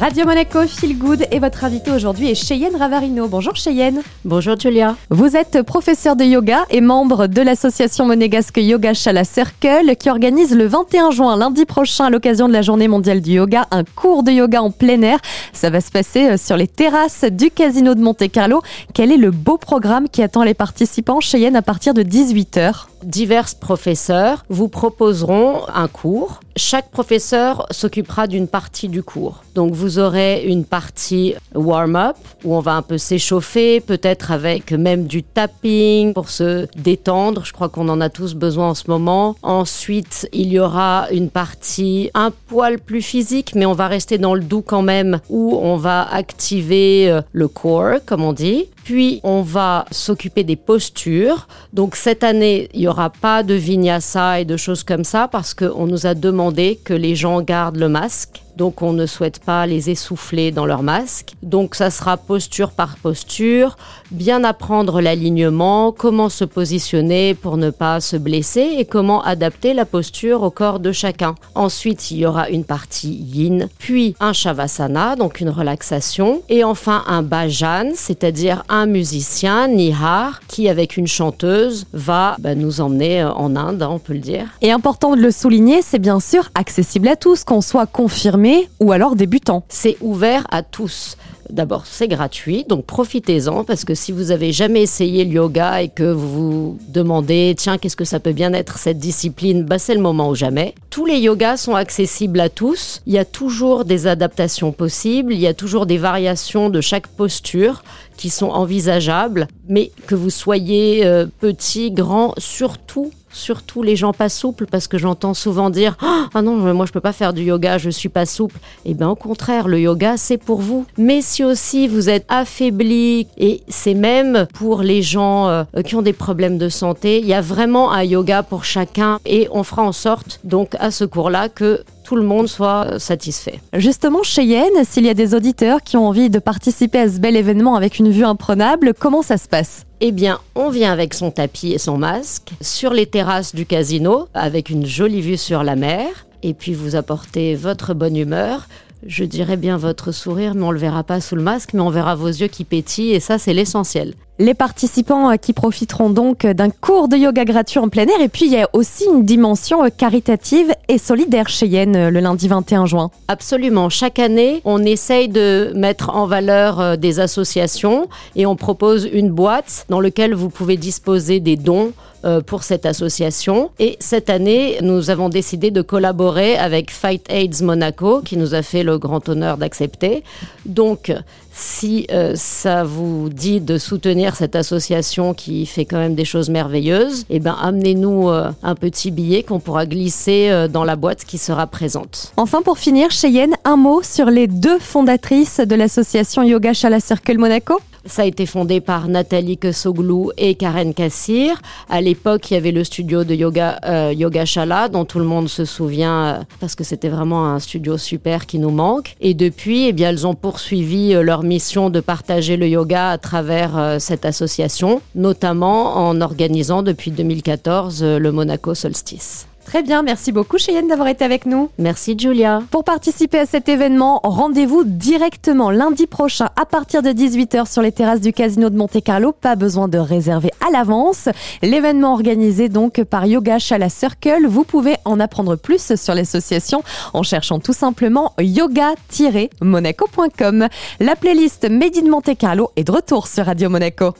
Radio Monaco Feel Good et votre invité aujourd'hui est Cheyenne Ravarino. Bonjour Cheyenne. Bonjour Julia. Vous êtes professeur de yoga et membre de l'association monégasque Yoga Shala Circle qui organise le 21 juin, lundi prochain, à l'occasion de la journée mondiale du yoga, un cours de yoga en plein air. Ça va se passer euh, sur les terrasses du casino de Monte Carlo. Quel est le beau programme qui attend les participants Cheyenne à partir de 18h Divers professeurs vous proposeront un cours. Chaque professeur s'occupera d'une partie du cours. Donc vous aurez une partie warm-up où on va un peu s'échauffer, peut-être avec même du tapping pour se détendre. Je crois qu'on en a tous besoin en ce moment. Ensuite, il y aura une partie un poil plus physique, mais on va rester dans le doux quand même, où on va activer euh, le core, comme on dit. Puis on va s'occuper des postures. Donc cette année, il n'y aura pas de vinyasa et de choses comme ça parce qu'on nous a demandé que les gens gardent le masque. Donc on ne souhaite pas les essouffler dans leur masque. Donc ça sera posture par posture, bien apprendre l'alignement, comment se positionner pour ne pas se blesser et comment adapter la posture au corps de chacun. Ensuite, il y aura une partie yin, puis un shavasana, donc une relaxation, et enfin un bhajan, c'est-à-dire un musicien, nihar, qui avec une chanteuse va bah, nous emmener euh, en Inde, hein, on peut le dire. Et important de le souligner, c'est bien sûr accessible à tous, qu'on soit confirmé ou alors débutant. C'est ouvert à tous. D'abord, c'est gratuit, donc profitez-en parce que si vous avez jamais essayé le yoga et que vous vous demandez, tiens, qu'est-ce que ça peut bien être cette discipline, bah, c'est le moment ou jamais. Tous les yogas sont accessibles à tous. Il y a toujours des adaptations possibles, il y a toujours des variations de chaque posture qui sont envisageables, mais que vous soyez euh, petit, grand, surtout surtout les gens pas souples, parce que j'entends souvent dire Ah non, moi je peux pas faire du yoga, je suis pas souple. Eh bien, au contraire, le yoga, c'est pour vous. Mais si aussi vous êtes affaibli, et c'est même pour les gens euh, qui ont des problèmes de santé, il y a vraiment un yoga pour chacun, et on fera en sorte, donc, à ce cours-là, que tout le monde soit satisfait. Justement, Cheyenne, s'il y a des auditeurs qui ont envie de participer à ce bel événement avec une vue imprenable, comment ça se passe? Eh bien, on vient avec son tapis et son masque sur les terrasses du casino avec une jolie vue sur la mer. Et puis vous apportez votre bonne humeur, je dirais bien votre sourire, mais on ne le verra pas sous le masque, mais on verra vos yeux qui pétillent, et ça, c'est l'essentiel. Les participants euh, qui profiteront donc d'un cours de yoga gratuit en plein air, et puis il y a aussi une dimension euh, caritative et solidaire chez Yen euh, le lundi 21 juin. Absolument. Chaque année, on essaye de mettre en valeur des associations et on propose une boîte dans laquelle vous pouvez disposer des dons pour cette association. Et cette année, nous avons décidé de collaborer avec Fight AIDS Monaco, qui nous a fait le grand honneur d'accepter. Donc, si ça vous dit de soutenir cette association qui fait quand même des choses merveilleuses, eh ben amenez-nous euh, un petit billet qu'on pourra glisser euh, dans la boîte qui sera présente. Enfin, pour finir, Cheyenne, un mot sur les deux fondatrices de l'association Yoga Shala Circle Monaco ça a été fondé par Nathalie Kessoglou et Karen Kassir. À l'époque, il y avait le studio de yoga euh, Yoga Shala, dont tout le monde se souvient euh, parce que c'était vraiment un studio super qui nous manque. Et depuis, eh bien, elles ont poursuivi euh, leur mission de partager le yoga à travers cette association, notamment en organisant depuis 2014 le Monaco Solstice. Très bien, merci beaucoup Cheyenne d'avoir été avec nous. Merci Julia. Pour participer à cet événement, rendez-vous directement lundi prochain à partir de 18h sur les terrasses du Casino de Monte Carlo. Pas besoin de réserver à l'avance. L'événement organisé donc par Yoga Chala Circle, vous pouvez en apprendre plus sur l'association en cherchant tout simplement yoga-monaco.com. La playlist Made in Monte Carlo est de retour sur Radio Monaco.